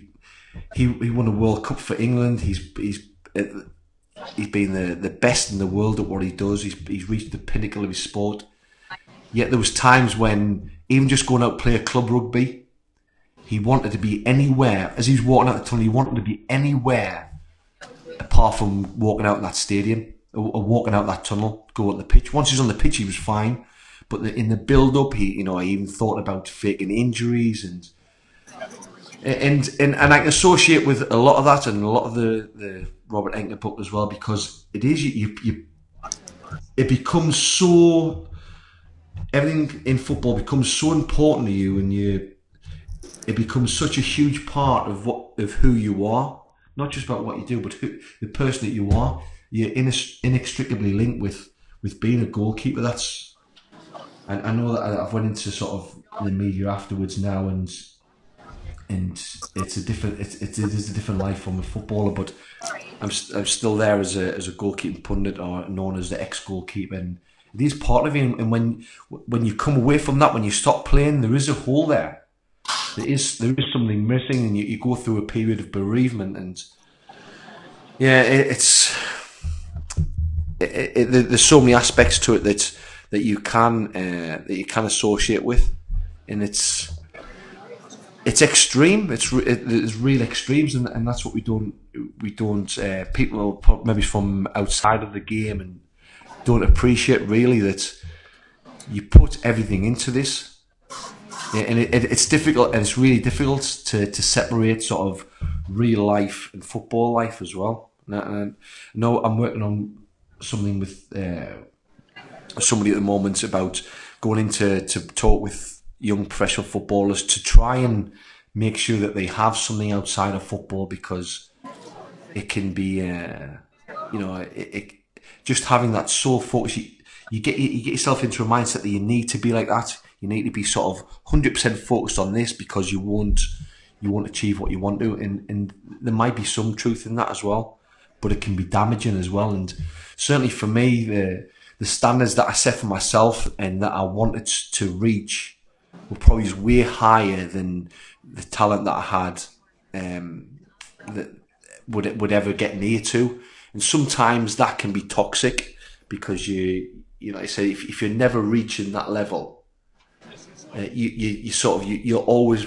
he he won a World Cup for England. He's he's uh, he's been the, the best in the world at what he does. He's he's reached the pinnacle of his sport. Yet there was times when even just going out to play a club rugby, he wanted to be anywhere. As he was walking out the tunnel, he wanted to be anywhere apart from walking out that stadium or, walking out that tunnel, go on the pitch. Once he's on the pitch, he was fine. But in the build up, he you know he even thought about faking injuries and and and and I can associate with a lot of that and a lot of the the Robert Enke book as well because it is you you, you it becomes so everything in football becomes so important to you and you it becomes such a huge part of what of who you are. Not just about what you do but who, the person that you are. You're inextricably linked with with being a goalkeeper. That's and I know that I've went into sort of the media afterwards now and and it's a different it's, it is a different life from a footballer but I'm, I'm still there as a, as a goalkeeping pundit or known as the ex-goalkeeper and it is part of you and when when you come away from that when you stop playing there is a hole there. There is there is something missing and you, you go through a period of bereavement and yeah it, it's it, it, there's so many aspects to it that that you can uh, that you can associate with and it's it's extreme. It's it, it's real extremes, and, and that's what we don't we don't uh, people maybe from outside of the game and don't appreciate really that you put everything into this, yeah, and it, it, it's difficult and it's really difficult to to separate sort of real life and football life as well. And no, I'm working on something with uh, somebody at the moment about going into to talk with young professional footballers to try and make sure that they have something outside of football because it can be, uh, you know, it, it, just having that sole focus. You, you get you get yourself into a mindset that you need to be like that. You need to be sort of hundred percent focused on this because you won't you won't achieve what you want to, and and there might be some truth in that as well, but it can be damaging as well. And certainly for me, the the standards that I set for myself and that I wanted to reach were probably way higher than the talent that I had um, that would would ever get near to. And sometimes that can be toxic because you you know I say if, if you're never reaching that level, uh, you, you you sort of you, you're always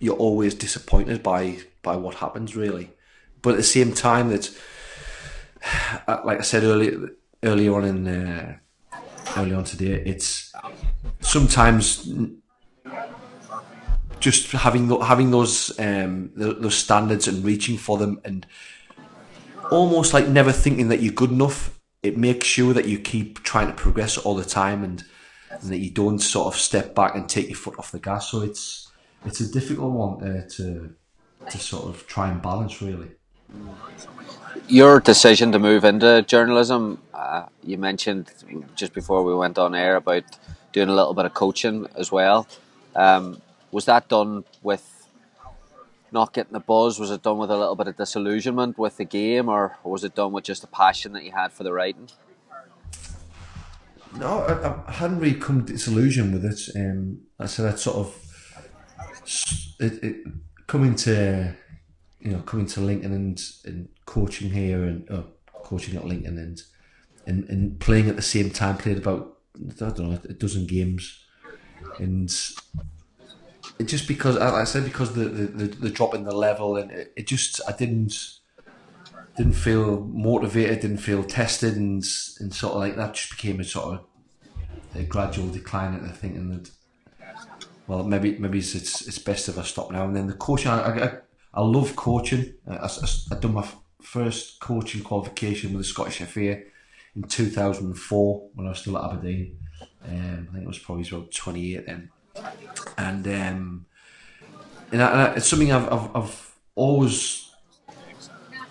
you're always disappointed by by what happens really. But at the same time, that uh, like I said earlier earlier on in uh, early on today, it's sometimes just having having those um, those standards and reaching for them and almost like never thinking that you're good enough. It makes sure that you keep trying to progress all the time and, and that you don't sort of step back and take your foot off the gas. So it's it's a difficult one uh, to to sort of try and balance really. Your decision to move into journalism, uh, you mentioned just before we went on air about doing a little bit of coaching as well. Um, was that done with not getting the buzz? Was it done with a little bit of disillusionment with the game, or was it done with just a passion that you had for the writing? No, I, I hadn't really come to disillusion with it. Um, I said I'd sort of it, it coming to you know coming to Lincoln and, and coaching here and uh, coaching at Lincoln and, and and playing at the same time. Played about I don't know a dozen games, and it just because like I said because the, the, the, drop in the level and it, it just I didn't didn't feel motivated, didn't feel tested, and and sort of like that just became a sort of a gradual decline at the thinking that well maybe maybe it's it's, it's best if I stop now. And then the coaching, I I, I love coaching. I, I, I done my first coaching qualification with the Scottish FA in 2004 when I was still at Aberdeen. Um, I think it was probably about 28 then, and um, and, I, it's something I've, I've I've always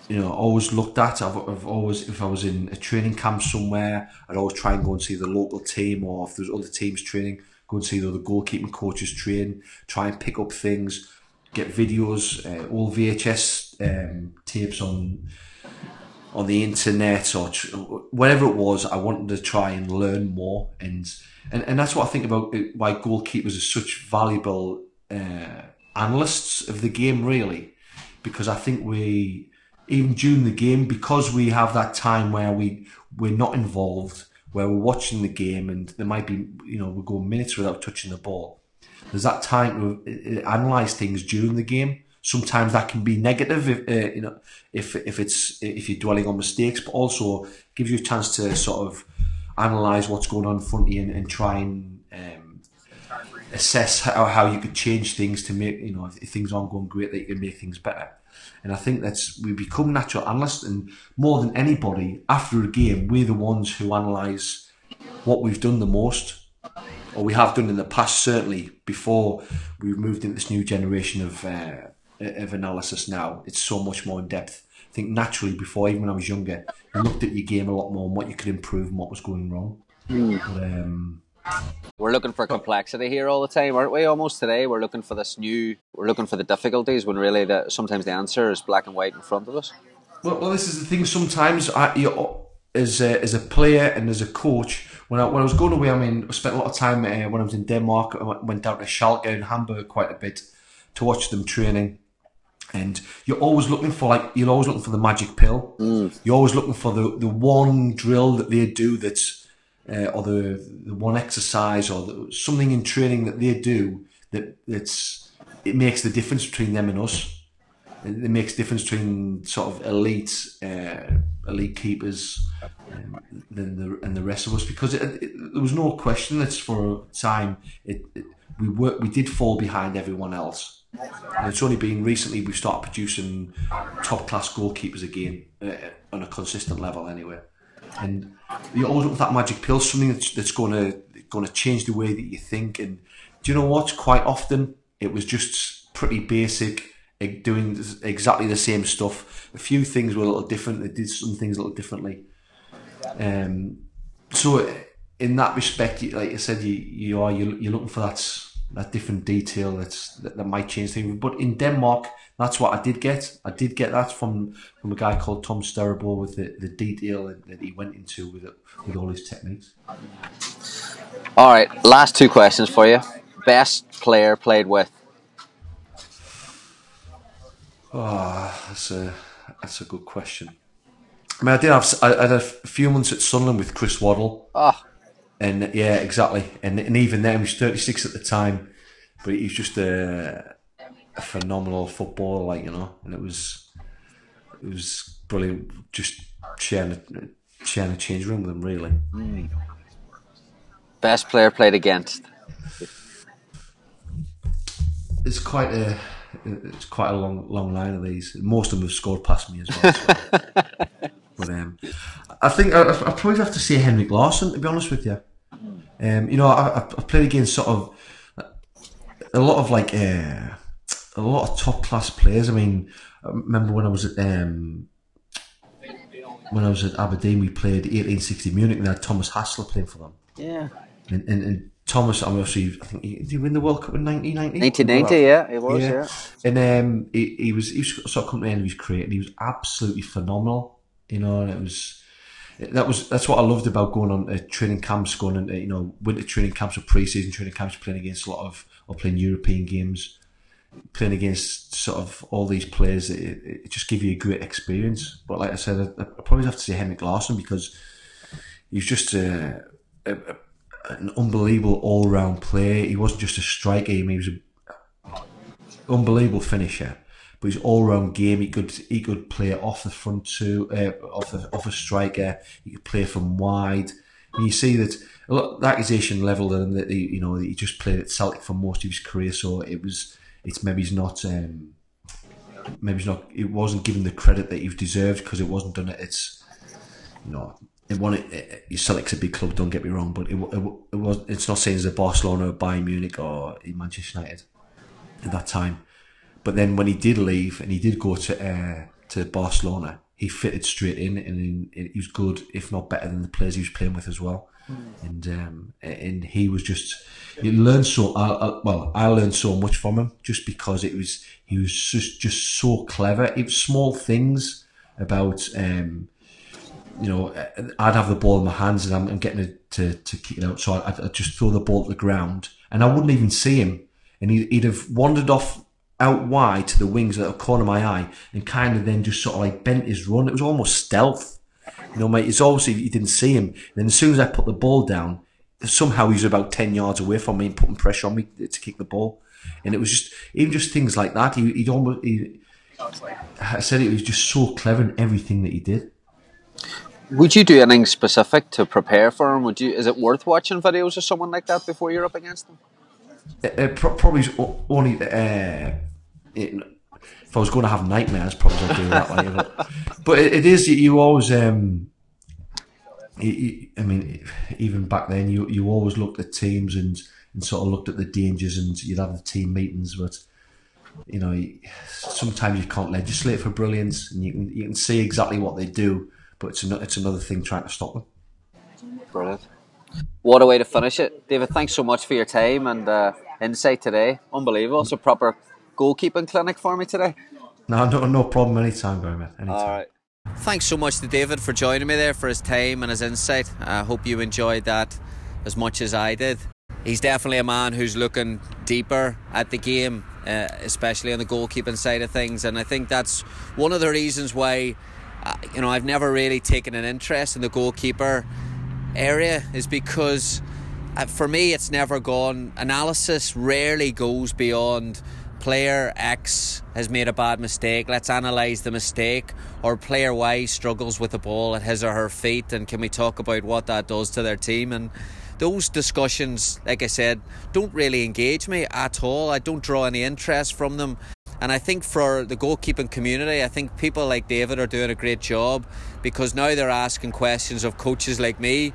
you know, always looked at. I've, I've always, if I was in a training camp somewhere, I'd always try and go and see the local team, or if there's other teams training, go and see the other goalkeeping coaches train, try and pick up things, get videos, uh, all VHS um, tapes on on the internet or tr- whatever it was. I wanted to try and learn more, and and, and that's what I think about it, why goalkeepers are such valuable uh, analysts of the game, really, because I think we even during the game because we have that time where we we're not involved where we're watching the game and there might be you know we go minutes without touching the ball there's that time to uh, analyze things during the game sometimes that can be negative if uh, you know if if it's if you're dwelling on mistakes but also gives you a chance to sort of analyze what's going on in front of you and, and try and um, assess how, how you could change things to make you know if, things aren't going great that you can make things better and I think that's we become natural analysts, and more than anybody, after a game, we're the ones who analyse what we've done the most, or we have done in the past. Certainly, before we've moved into this new generation of uh, of analysis now, it's so much more in depth. I think naturally, before even when I was younger, you looked at your game a lot more and what you could improve and what was going wrong. But, um, We're looking for complexity here all the time, aren't we? Almost today, we're looking for this new. We're looking for the difficulties when really the, sometimes the answer is black and white in front of us. Well, well, this is the thing. Sometimes, I, you, as a, as a player and as a coach, when I when I was going away, I mean, I spent a lot of time uh, when I was in Denmark. I went down to Schalke and Hamburg quite a bit to watch them training. And you're always looking for like you're always looking for the magic pill. You're always looking for the the one drill that they do that's uh, or the the one exercise or the, something in training that they do that that's it makes the difference between them and us. It makes difference between sort of elite uh, elite keepers um, than the and the rest of us because it, it, there was no question that for a time it, it we were we did fall behind everyone else and it's only been recently we've started producing top class goalkeepers again uh, on a consistent level anyway and you always look for that magic pill something that's, that's going to going to change the way that you think and do you know what quite often it was just pretty basic doing exactly the same stuff. A few things were a little different. They did some things a little differently. Um, so in that respect, like I said, you you are you you're looking for that that different detail that's that, that might change things. But in Denmark, that's what I did get. I did get that from from a guy called Tom Sterabo with the, the detail that, he went into with it with all his techniques. All right, last two questions for you. Best player played with. Oh, that's a that's a good question. I mean, I did have I had a few months at Sunderland with Chris Waddle, Oh, and yeah, exactly. And and even then, he was thirty six at the time, but he's just a a phenomenal footballer, like you know, and it was it was brilliant just sharing a, sharing a change room with him. Really, Best player played against. it's quite a it's quite a long long line of these. Most of them have scored past me as well. so. but um, I think I, I probably have to say Henrik Larsson to be honest with you. Um, you know, I, I played against sort of a lot of like uh, a lot of top class players. I mean, I remember when I was at um, when I was at Aberdeen, we played 1860 Munich, and they had Thomas Hassler playing for them. Yeah. And, and, and Thomas, I mean, obviously, I think he, did he win the World Cup in 1990? 1990, yeah, it was, yeah. And um, he, he was he was sort of coming to the end of his career, and he was absolutely phenomenal. You know, and it was that was that's what I loved about going on uh, training camps, going into you know winter training camps or pre-season training camps, playing against a lot of or playing European games, playing against sort of all these players. It, it just give you a great experience. But like I said, I, I probably have to say Henrik Larsson because he's just a, a, a an unbelievable all round player. He wasn't just a striker; he was an unbelievable finisher. But his all round game, he could he could play off the front two, uh, off the, off a striker. He could play from wide. And you see that lot the accusation levelled at him that he, you know he just played at Celtic for most of his career, so it was it's maybe he's not. Um, maybe he's not. It wasn't given the credit that he deserved because it wasn't done at its, you know, it won it, it, Celtic's a big club. Don't get me wrong, but it, it, it was. It's not saying as a Barcelona, or Bayern Munich, or Manchester United at that time. But then when he did leave and he did go to uh, to Barcelona, he fitted straight in, and he was good, if not better than the players he was playing with as well. And um, and he was just you learn so I, I, well. I learned so much from him just because it was he was just just so clever. It was small things about. Um, you know, I'd have the ball in my hands and I'm, I'm getting it to, to kick it out. So I'd, I'd, just throw the ball to the ground and I wouldn't even see him. And he'd, he'd have wandered off out wide to the wings at the corner of my eye and kind of then just sort of like bent his run. It was almost stealth. You know, mate, it's obviously you didn't see him. And then as soon as I put the ball down, somehow he was about 10 yards away from me and putting pressure on me to kick the ball. And it was just, even just things like that. He, would almost, he, I said it was just so clever in everything that he did. Would you do anything specific to prepare for him? Would you? Is it worth watching videos of someone like that before you're up against them? It, it pro- probably only. Uh, it, if I was going to have nightmares, probably I'd do that way. But, but it, it is you always. Um, I mean, even back then, you you always looked at teams and and sort of looked at the dangers, and you'd have the team meetings, but you know, sometimes you can't legislate for brilliance, and you can you can see exactly what they do but it's another, it's another thing trying to stop them. Brilliant. What a way to finish it. David, thanks so much for your time and uh, insight today. Unbelievable. It's a proper goalkeeping clinic for me today. No, no, no problem. Anytime, Graham. Anytime. All right. Thanks so much to David for joining me there for his time and his insight. I hope you enjoyed that as much as I did. He's definitely a man who's looking deeper at the game, uh, especially on the goalkeeping side of things. And I think that's one of the reasons why uh, you know, I've never really taken an interest in the goalkeeper area is because uh, for me it's never gone. Analysis rarely goes beyond player X has made a bad mistake. Let's analyze the mistake. Or player Y struggles with the ball at his or her feet and can we talk about what that does to their team? And those discussions like I said don't really engage me at all. I don't draw any interest from them and I think for the goalkeeping community, I think people like David are doing a great job because now they're asking questions of coaches like me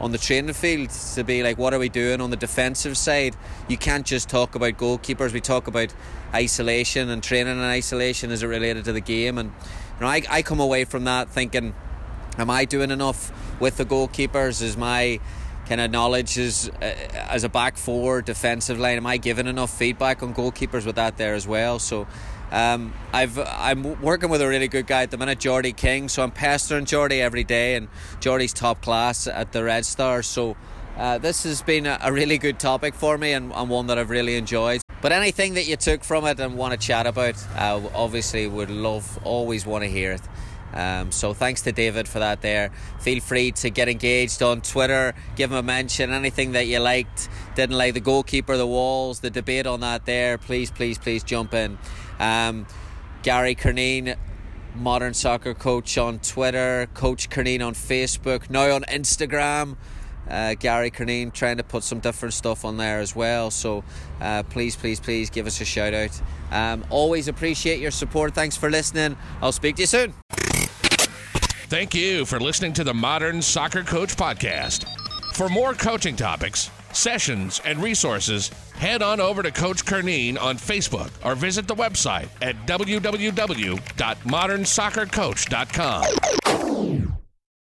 on the training field to be like, what are we doing on the defensive side? You can't just talk about goalkeepers. We talk about isolation and training in isolation as it related to the game. And you know, I, I come away from that thinking, am I doing enough with the goalkeepers? Is my kind of knowledge as uh, as a back four defensive line. Am I giving enough feedback on goalkeepers with that there as well? So. Um, I've I'm working with a really good guy at the minute, Jordy King. So I'm pestering Jordy every day, and Jordy's top class at the Red Stars. So uh, this has been a, a, really good topic for me, and, and, one that I've really enjoyed. But anything that you took from it and want to chat about, uh, obviously would love, always want to hear it. Um, so thanks to David for that. There, feel free to get engaged on Twitter. Give him a mention. Anything that you liked, didn't like the goalkeeper, the walls, the debate on that. There, please, please, please jump in. Um, Gary Curneen, modern soccer coach on Twitter, Coach Curneen on Facebook, now on Instagram. Uh, Gary Curneen trying to put some different stuff on there as well. So uh, please, please, please give us a shout out. Um, always appreciate your support. Thanks for listening. I'll speak to you soon. Thank you for listening to the Modern Soccer Coach Podcast. For more coaching topics, sessions, and resources, head on over to Coach Curneen on Facebook or visit the website at www.modernsoccercoach.com.